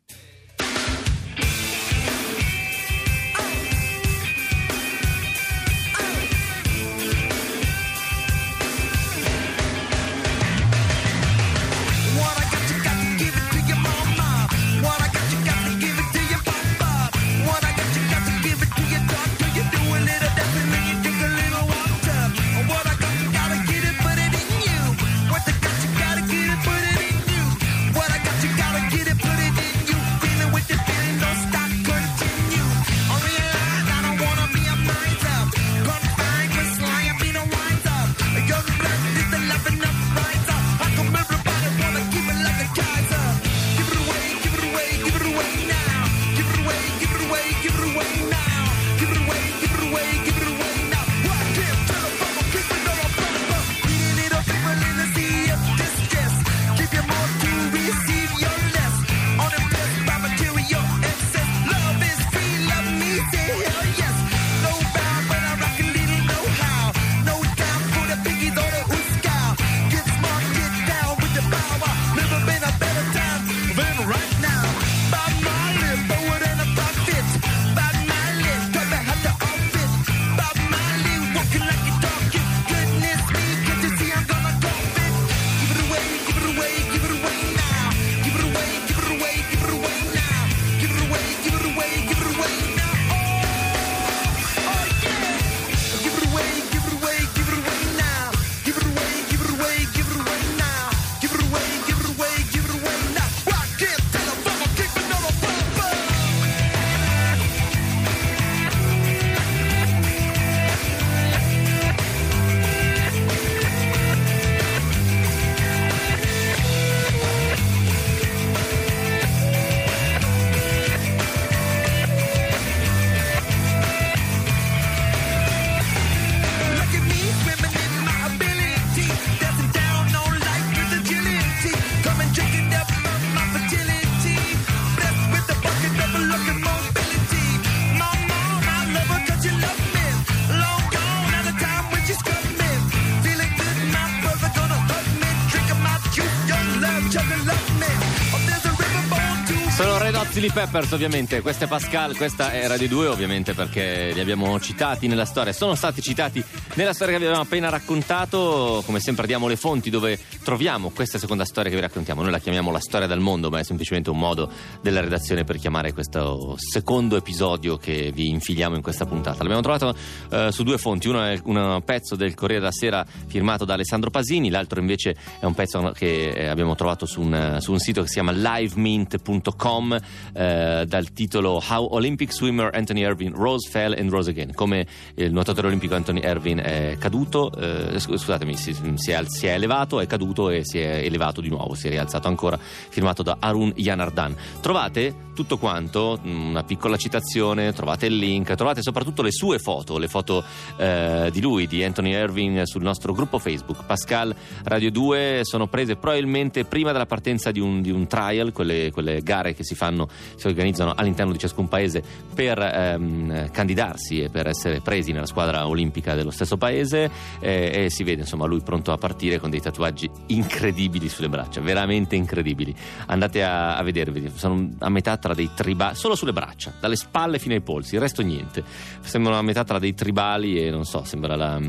Chili Peppers ovviamente, questa è Pascal, questa è Radio 2 ovviamente perché li abbiamo citati nella storia, sono stati citati nella storia che vi abbiamo appena raccontato, come sempre diamo le fonti dove troviamo questa seconda storia che vi raccontiamo, noi la chiamiamo la storia del mondo ma è semplicemente un modo della redazione per chiamare questo secondo episodio che vi infiliamo in questa puntata. L'abbiamo trovato eh, su due fonti, uno è un pezzo del Corriere della Sera firmato da Alessandro Pasini, l'altro invece è un pezzo che abbiamo trovato su un, su un sito che si chiama livemint.com eh, dal titolo How Olympic Swimmer Anthony Irving Rose Fell and Rose Again, come il nuotatore olimpico Anthony Irving è caduto, eh, scusatemi, si, si, è, si, è, elevato, è caduto e si è elevato di nuovo, si è rialzato ancora, firmato da Arun Yanardan. Trovate tutto quanto, una piccola citazione, trovate il link, trovate soprattutto le sue foto, le foto eh, di lui, di Anthony Irving sul nostro gruppo Facebook, Pascal Radio 2, sono prese probabilmente prima della partenza di un, di un trial, quelle, quelle gare che si fanno si organizzano all'interno di ciascun paese per ehm, candidarsi e per essere presi nella squadra olimpica dello stesso paese eh, e si vede insomma lui pronto a partire con dei tatuaggi incredibili sulle braccia, veramente incredibili. Andate a, a vedervi, sono a metà tra dei tribali, solo sulle braccia, dalle spalle fino ai polsi, il resto niente. Sembrano a metà tra dei tribali e non so, sembra la.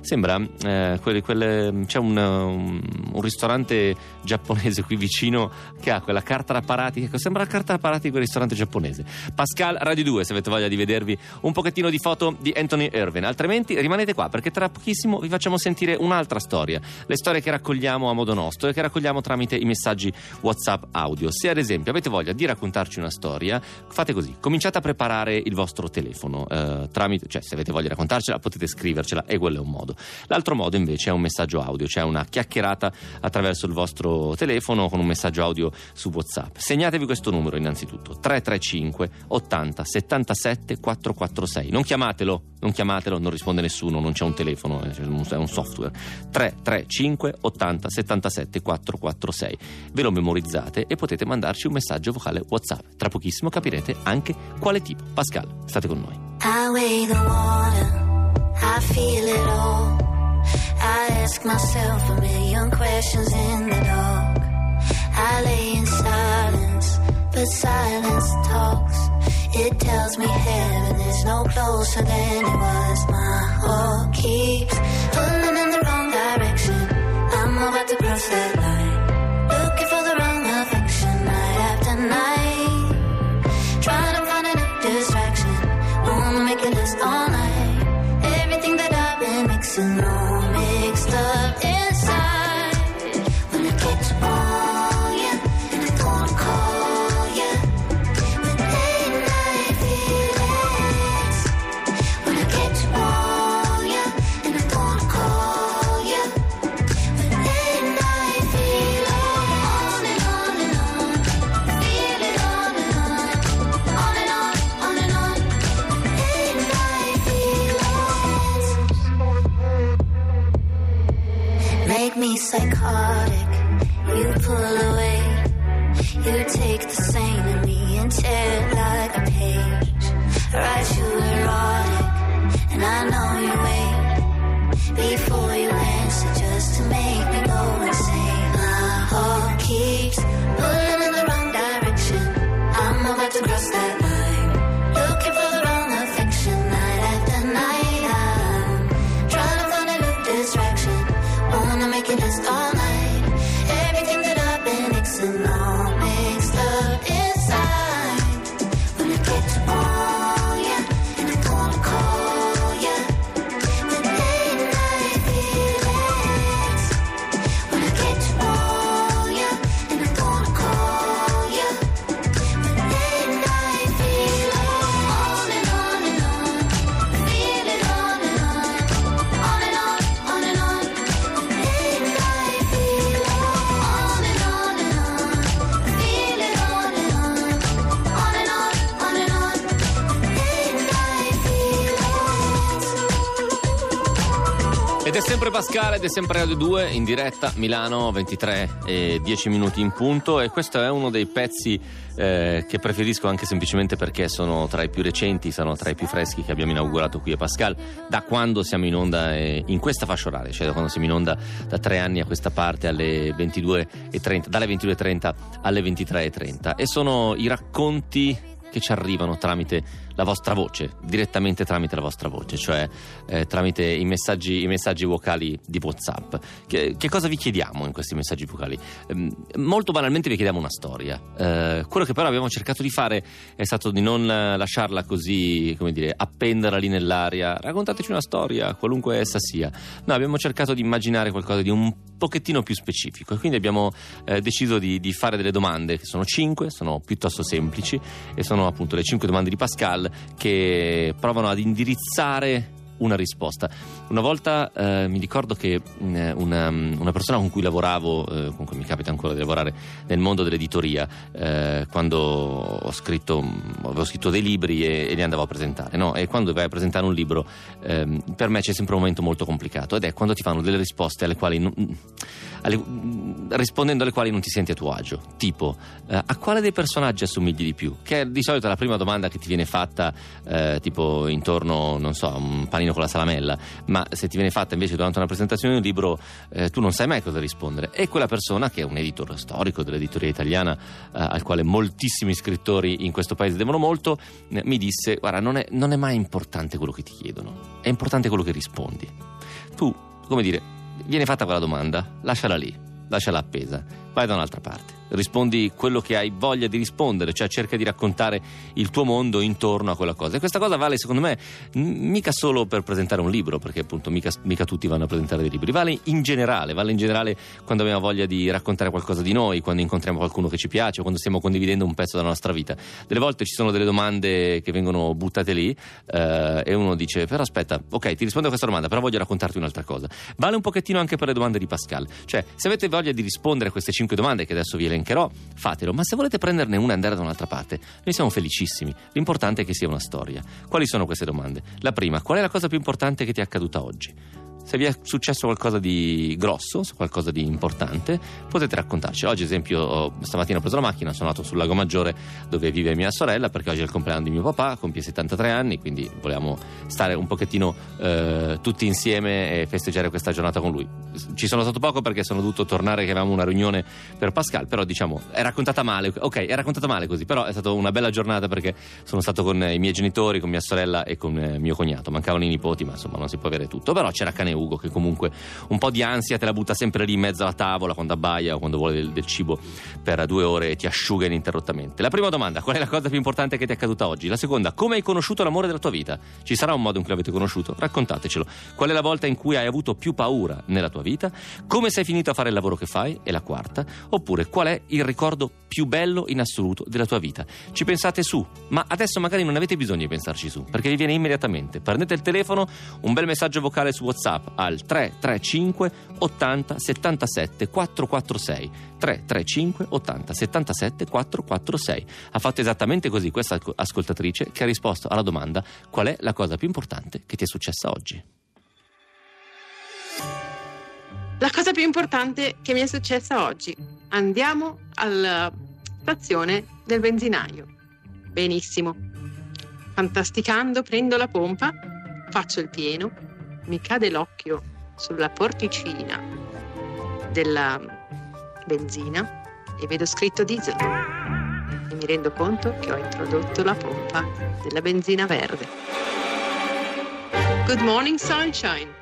Sembra eh, quelle, quelle, c'è un, un, un, ristorante giapponese qui vicino che ha quella carta da parati, sembra la carta da parati di quel ristorante giapponese. Pascal Radio 2, se avete voglia di vedervi un pochettino di foto di Anthony Irvin. Altrimenti rimanete qua perché tra pochissimo vi facciamo sentire un'altra storia. Le storie che raccogliamo a modo nostro e che raccogliamo tramite i messaggi WhatsApp audio. Se ad esempio avete voglia di raccontarci una storia, fate così. Cominciate a preparare il vostro telefono. Eh, tramite, cioè, se avete voglia di raccontarcela, potete scrivercela e quello è un modo. L'altro modo invece è un messaggio audio, cioè una chiacchierata attraverso il vostro telefono con un messaggio audio su WhatsApp. Segnatevi questo numero innanzitutto tutto 335 80 77 446 non chiamatelo non chiamatelo non risponde nessuno non c'è un telefono è un software 335 80 77 446. Ve lo memorizzate e potete mandarci un messaggio vocale whatsapp. Tra pochissimo capirete anche quale tipo. Pascal state con noi. I weigh the water I feel it all. I ask myself a million questions in the dark. I lay in silence but silence talks. It tells me heaven is no closer than it was. My heart keeps pulling in the wrong all night. È sempre Radio 2 in diretta Milano 23 e 10 minuti in punto. E questo è uno dei pezzi eh, che preferisco anche semplicemente perché sono tra i più recenti, sono tra i più freschi che abbiamo inaugurato qui a Pascal da quando siamo in onda eh, in questa fascia oraria, cioè da quando siamo in onda da tre anni a questa parte alle 22.30, dalle 22.30 alle 23.30 e sono i racconti che ci arrivano tramite la vostra voce, direttamente tramite la vostra voce, cioè eh, tramite i messaggi, i messaggi, vocali di WhatsApp. Che, che, cosa vi chiediamo in questi messaggi vocali? Eh, molto banalmente vi chiediamo una storia. Eh, quello che però abbiamo cercato di fare è stato di non lasciarla così, come dire, appenderla lì nell'aria. Raccontateci una storia, qualunque essa sia. No, abbiamo cercato di immaginare qualcosa di un pochettino più specifico e quindi abbiamo eh, deciso di, di fare delle domande che sono cinque, sono piuttosto semplici e sono appunto le cinque domande di Pascal che provano ad indirizzare una risposta. Una volta eh, mi ricordo che eh, una, una, persona con cui lavoravo, eh, con cui mi capita ancora di lavorare nel mondo dell'editoria, eh, quando ho scritto, avevo scritto dei libri e, e li andavo a presentare, no? e quando vai a presentare un libro ehm, per me c'è sempre un momento molto complicato ed è quando ti fanno delle risposte alle quali... Non, alle, rispondendo alle quali non ti senti a tuo agio, tipo eh, a quale dei personaggi assomigli di più? Che è di solito la prima domanda che ti viene fatta eh, tipo intorno, non so, a un panino con la salamella, ma se ti viene fatta invece durante una presentazione di un libro eh, tu non sai mai cosa rispondere. E quella persona, che è un editor storico dell'editoria italiana eh, al quale moltissimi scrittori in questo paese devono molto, eh, mi disse guarda non è, non è mai importante quello che ti chiedono, è importante quello che rispondi. Tu, come dire, viene fatta quella domanda, lasciala lì, lasciala appesa, vai da un'altra parte rispondi quello che hai voglia di rispondere, cioè cerca di raccontare il tuo mondo intorno a quella cosa. E questa cosa vale secondo me mica solo per presentare un libro, perché appunto mica, mica, tutti vanno a presentare dei libri, vale in generale, vale in generale quando abbiamo voglia di raccontare qualcosa di noi, quando incontriamo qualcuno che ci piace quando stiamo condividendo un pezzo della nostra vita. Delle volte ci sono delle domande che vengono buttate lì eh, e uno dice però aspetta, ok ti rispondo a questa domanda, però voglio raccontarti un'altra cosa. Vale un pochettino anche per le domande di Pascal, cioè se avete voglia di rispondere a queste cinque domande che adesso vi elencherò, fatelo, ma se volete prenderne una e andare da un'altra parte, noi siamo felicissimi. L'importante è che sia una storia. Quali sono queste domande? La prima, qual è la cosa più importante che ti è accaduta oggi? Se vi è successo qualcosa di grosso, qualcosa di importante, potete raccontarci. Oggi, ad esempio, stamattina ho preso la macchina, sono andato sul Lago Maggiore dove vive mia sorella perché oggi è il compleanno di mio papà, compie 73 anni, quindi volevamo stare un pochettino eh, tutti insieme e festeggiare questa giornata con lui. Ci sono stato poco perché sono dovuto tornare che avevamo una riunione per Pascal, però diciamo è raccontata male, ok, è raccontata male così, però è stata una bella giornata perché sono stato con i miei genitori, con mia sorella e con eh, mio cognato. Mancavano i nipoti, ma insomma non si può avere tutto, però c'era cane Ugo che comunque un po' di ansia te la butta sempre lì in mezzo alla tavola quando abbaia o quando vuole del, del cibo per due ore e ti asciuga ininterrottamente. La prima domanda, qual è la cosa più importante che ti è accaduta oggi? La seconda, come hai conosciuto l'amore della tua vita? Ci sarà un modo in cui l'avete conosciuto? Raccontatecelo. Qual è la volta in cui hai avuto più paura nella tua vita? Come sei finito a fare il lavoro che fai? E la quarta. Oppure qual è il ricordo più bello in assoluto della tua vita? Ci pensate su, ma adesso magari non avete bisogno di pensarci su, perché vi viene immediatamente. Prendete il telefono, un bel messaggio vocale su WhatsApp al 335 80 77 446 335 80 77 446 ha fatto esattamente così questa ascoltatrice che ha risposto alla domanda qual è la cosa più importante che ti è successa oggi? La cosa più importante che mi è successa oggi. Andiamo alla stazione del benzinaio. Benissimo. Fantasticando prendo la pompa faccio il pieno mi cade l'occhio sulla porticina della benzina e vedo scritto diesel e mi rendo conto che ho introdotto la pompa della benzina verde. Good morning sunshine.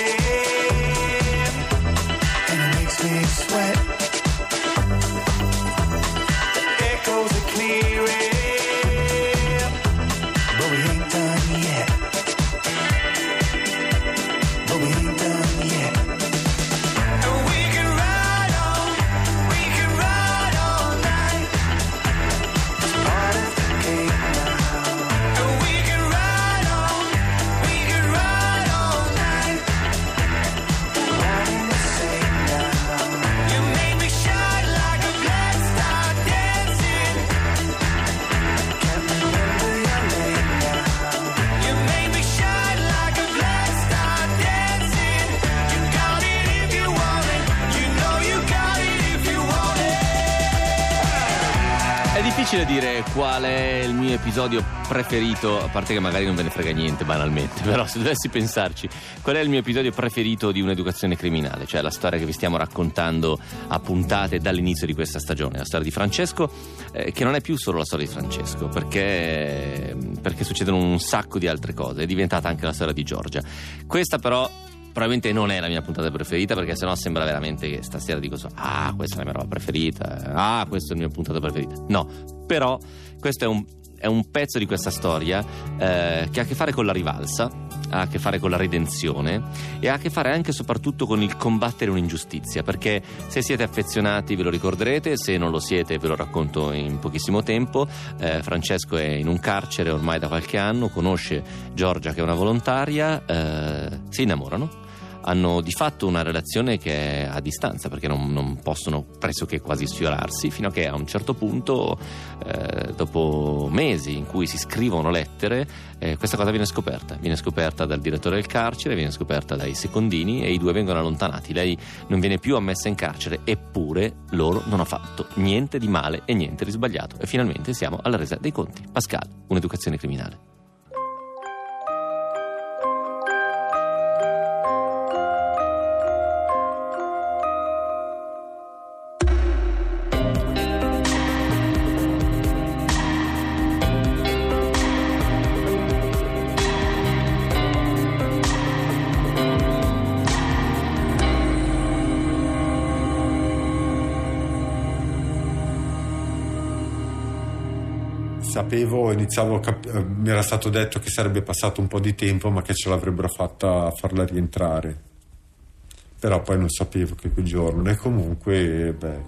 yeah. Episodio preferito, a parte che magari non ve ne frega niente banalmente, però se dovessi pensarci, qual è il mio episodio preferito di un'educazione criminale, cioè la storia che vi stiamo raccontando a puntate dall'inizio di questa stagione, la storia di Francesco, eh, che non è più solo la storia di Francesco, perché, perché succedono un sacco di altre cose, è diventata anche la storia di Giorgia. Questa però probabilmente non è la mia puntata preferita perché sennò sembra veramente che stasera dico so, ah questa è la mia roba preferita ah questo è il mio puntata preferita no però questo è un, è un pezzo di questa storia eh, che ha a che fare con la rivalsa ha a che fare con la redenzione e ha a che fare anche e soprattutto con il combattere un'ingiustizia perché se siete affezionati ve lo ricorderete se non lo siete ve lo racconto in pochissimo tempo. Eh, Francesco è in un carcere ormai da qualche anno conosce Giorgia che è una volontaria eh, si innamorano hanno di fatto una relazione che è a distanza perché non, non possono pressoché quasi sfiorarsi fino a che a un certo punto eh, dopo mesi in cui si scrivono lettere eh, questa cosa viene scoperta. Viene scoperta dal direttore del carcere viene scoperta dai secondini e i due vengono allontanati. Lei non viene più ammessa in carcere eppure loro non hanno fatto niente di male e niente di sbagliato e finalmente siamo alla resa dei conti. Pascal un'educazione criminale Sapevo, iniziavo cap- eh, mi era stato detto che sarebbe passato un po' di tempo, ma che ce l'avrebbero fatta a farla rientrare. Però poi non sapevo che quel giorno. E comunque, beh,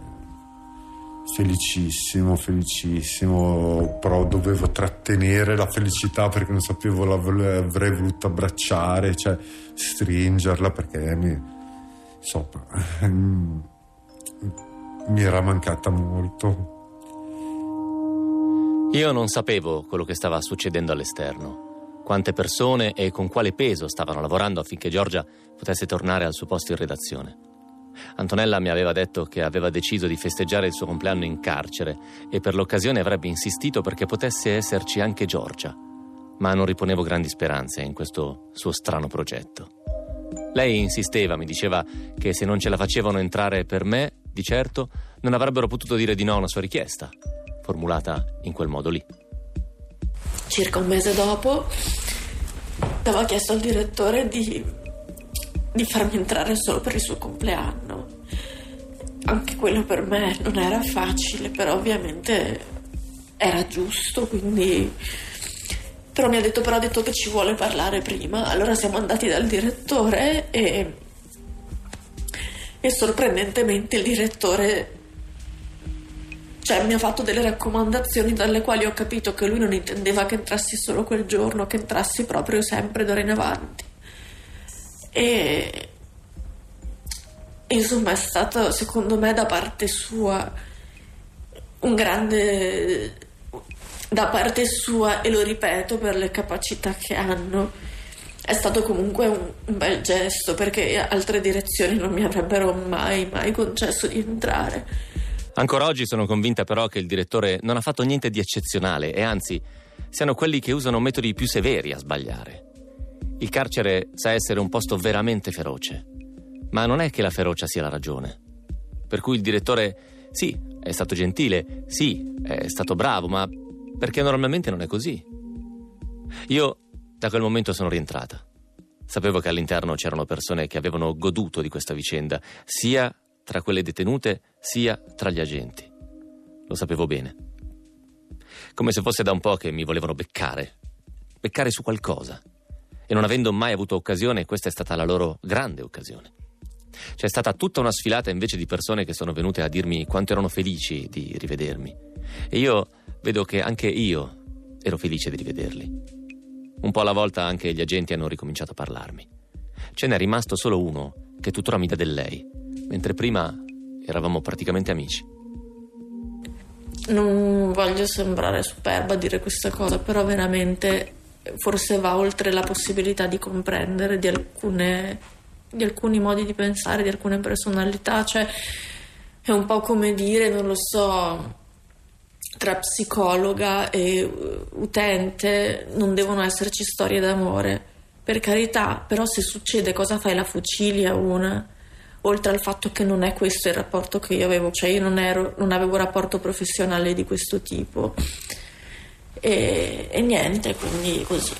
felicissimo, felicissimo. Però dovevo trattenere la felicità perché non sapevo, l'avrei voluto abbracciare, cioè stringerla perché mi, insomma, mi era mancata molto. Io non sapevo quello che stava succedendo all'esterno, quante persone e con quale peso stavano lavorando affinché Giorgia potesse tornare al suo posto in redazione. Antonella mi aveva detto che aveva deciso di festeggiare il suo compleanno in carcere e per l'occasione avrebbe insistito perché potesse esserci anche Giorgia, ma non riponevo grandi speranze in questo suo strano progetto. Lei insisteva, mi diceva che se non ce la facevano entrare per me, di certo, non avrebbero potuto dire di no a una sua richiesta formulata in quel modo lì. Circa un mese dopo aveva chiesto al direttore di, di farmi entrare solo per il suo compleanno. Anche quello per me non era facile, però ovviamente era giusto, quindi... Però mi ha detto, però ha detto che ci vuole parlare prima. Allora siamo andati dal direttore e... E sorprendentemente il direttore cioè mi ha fatto delle raccomandazioni dalle quali ho capito che lui non intendeva che entrassi solo quel giorno, che entrassi proprio sempre d'ora in avanti. E insomma è stato secondo me da parte sua un grande da parte sua e lo ripeto per le capacità che hanno è stato comunque un, un bel gesto perché altre direzioni non mi avrebbero mai mai concesso di entrare Ancora oggi sono convinta però che il direttore non ha fatto niente di eccezionale e anzi siano quelli che usano metodi più severi a sbagliare. Il carcere sa essere un posto veramente feroce, ma non è che la ferocia sia la ragione. Per cui il direttore sì, è stato gentile, sì, è stato bravo, ma perché normalmente non è così. Io da quel momento sono rientrata. Sapevo che all'interno c'erano persone che avevano goduto di questa vicenda, sia tra quelle detenute sia tra gli agenti. Lo sapevo bene. Come se fosse da un po' che mi volevano beccare. Beccare su qualcosa. E non avendo mai avuto occasione, questa è stata la loro grande occasione. C'è stata tutta una sfilata invece di persone che sono venute a dirmi quanto erano felici di rivedermi. E io vedo che anche io ero felice di rivederli. Un po' alla volta anche gli agenti hanno ricominciato a parlarmi. Ce n'è rimasto solo uno che tuttora mi dà del lei mentre prima eravamo praticamente amici. Non voglio sembrare superba dire questa cosa, però veramente forse va oltre la possibilità di comprendere di, alcune, di alcuni modi di pensare, di alcune personalità, cioè è un po' come dire, non lo so, tra psicologa e utente non devono esserci storie d'amore. Per carità, però se succede cosa fai? La fucili a una? Oltre al fatto che non è questo il rapporto che io avevo, cioè io non, ero, non avevo rapporto professionale di questo tipo e, e niente, quindi così.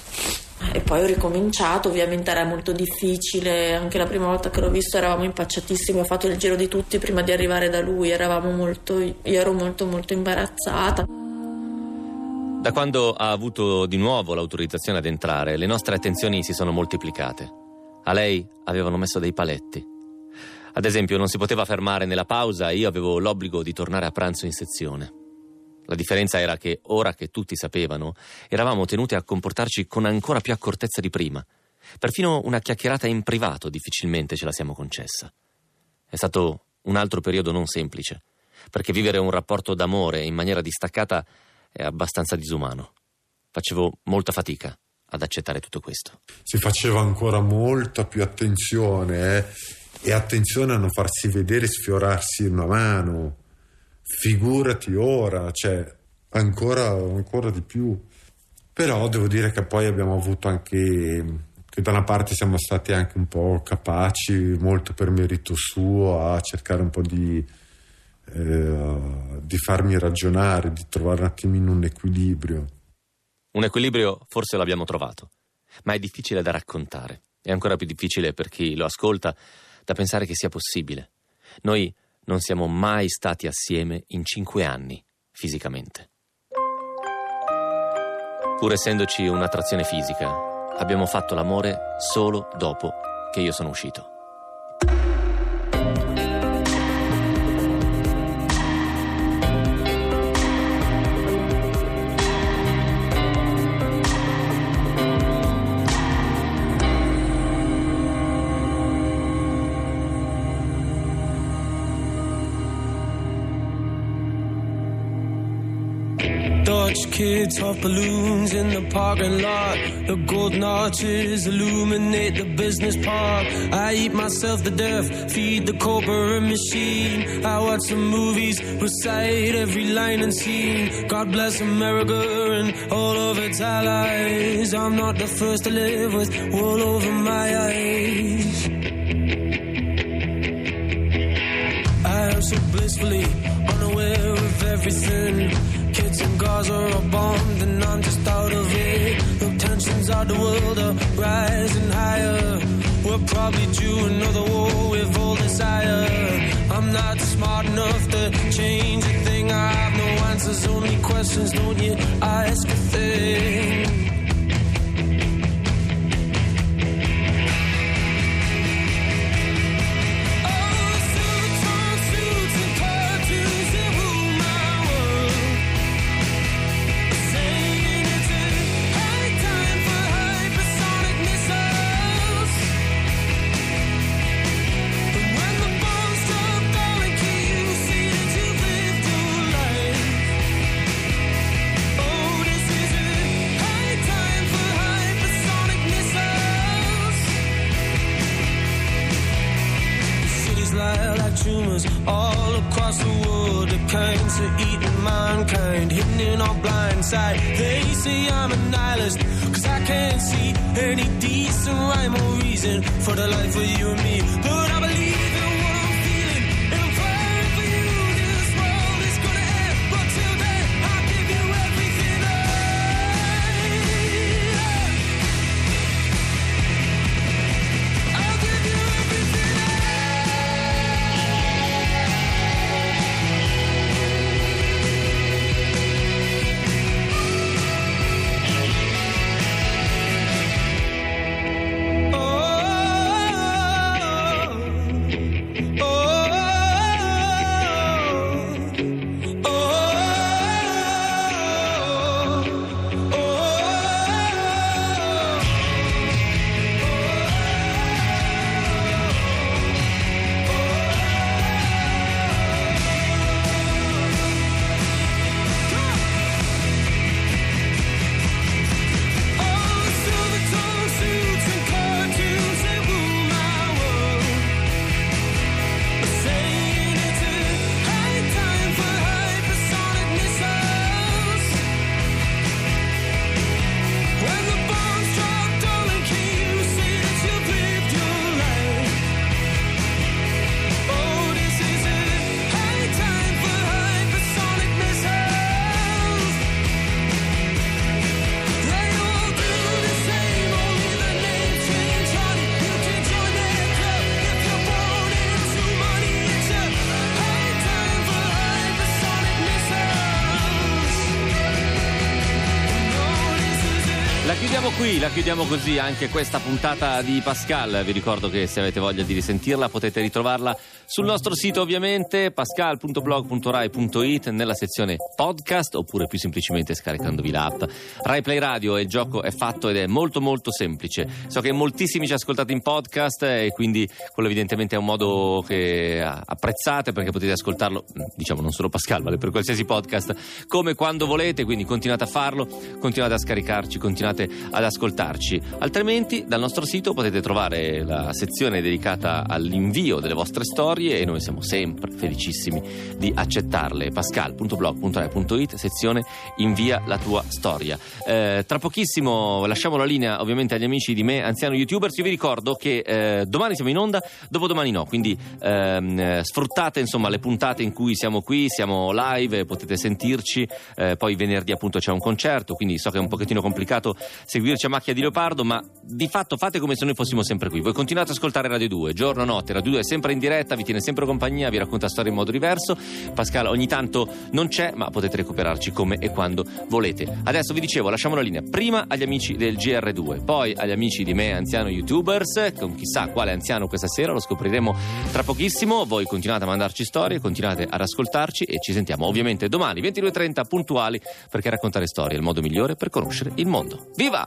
E poi ho ricominciato, ovviamente era molto difficile, anche la prima volta che l'ho visto eravamo impacciatissimi, ho fatto il giro di tutti prima di arrivare da lui, eravamo molto, io ero molto molto imbarazzata. Da quando ha avuto di nuovo l'autorizzazione ad entrare, le nostre attenzioni si sono moltiplicate. A lei avevano messo dei paletti. Ad esempio, non si poteva fermare nella pausa e io avevo l'obbligo di tornare a pranzo in sezione. La differenza era che, ora che tutti sapevano, eravamo tenuti a comportarci con ancora più accortezza di prima. Perfino una chiacchierata in privato difficilmente ce la siamo concessa. È stato un altro periodo non semplice, perché vivere un rapporto d'amore in maniera distaccata è abbastanza disumano. Facevo molta fatica ad accettare tutto questo. Si faceva ancora molta più attenzione, eh? E attenzione a non farsi vedere sfiorarsi una mano. Figurati ora, cioè ancora, ancora di più. Però devo dire che poi abbiamo avuto anche che da una parte siamo stati anche un po' capaci, molto per merito suo, a cercare un po' di, eh, di farmi ragionare, di trovare un attimino un equilibrio. Un equilibrio forse l'abbiamo trovato, ma è difficile da raccontare. È ancora più difficile per chi lo ascolta da pensare che sia possibile. Noi non siamo mai stati assieme in cinque anni, fisicamente. Pur essendoci un'attrazione fisica, abbiamo fatto l'amore solo dopo che io sono uscito. Kids off balloons in the parking lot. The golden arches illuminate the business park. I eat myself to death, feed the corporate machine. I watch some movies, recite every line and scene. God bless America and all of its allies. I'm not the first to live with wool over my eyes. I am so blissfully unaware of everything. Kids Gaza are bombed and I'm just out of it. The tensions of the world are rising higher. We're probably due another war with all desire. I'm not smart enough to change a thing. I have no answers, only questions. Don't you ask a thing? Across the world came to eating mankind, hidden in our blind side. They say I'm a nihilist, cause I can't see any decent rhyme or reason for the life of you and me. But I qui, la chiudiamo così anche questa puntata di Pascal. Vi ricordo che se avete voglia di risentirla potete ritrovarla sul nostro sito ovviamente pascal.blog.rai.it nella sezione podcast oppure più semplicemente scaricandovi l'app. Rai Play Radio il gioco è fatto ed è molto molto semplice. So che moltissimi ci ascoltate in podcast e quindi quello evidentemente è un modo che apprezzate perché potete ascoltarlo, diciamo non solo Pascal, vale per qualsiasi podcast come quando volete, quindi continuate a farlo, continuate a scaricarci, continuate ad ascoltarci. Altrimenti dal nostro sito potete trovare la sezione dedicata all'invio delle vostre storie e noi siamo sempre felicissimi di accettarle. pascal.blog.rai.it sezione invia la tua storia. Eh, tra pochissimo lasciamo la linea ovviamente agli amici di me, anziano youtubers. Io vi ricordo che eh, domani siamo in onda, dopodomani no, quindi ehm, eh, sfruttate insomma le puntate in cui siamo qui, siamo live, potete sentirci. Eh, poi venerdì appunto c'è un concerto, quindi so che è un pochettino complicato seguirci a macchia di leopardo, ma di fatto fate come se noi fossimo sempre qui. Voi continuate ad ascoltare Radio 2, giorno, notte, Radio 2 è sempre in diretta, vi tiene sempre compagnia, vi racconta storie in modo diverso. Pascal ogni tanto non c'è, ma potete recuperarci come e quando volete. Adesso vi dicevo, lasciamo la linea prima agli amici del GR2, poi agli amici di me, anziano youtubers, con chissà quale anziano questa sera, lo scopriremo tra pochissimo. Voi continuate a mandarci storie, continuate ad ascoltarci e ci sentiamo ovviamente domani 22.30 puntuali perché raccontare storie è il modo migliore per conoscere il mondo. Viva!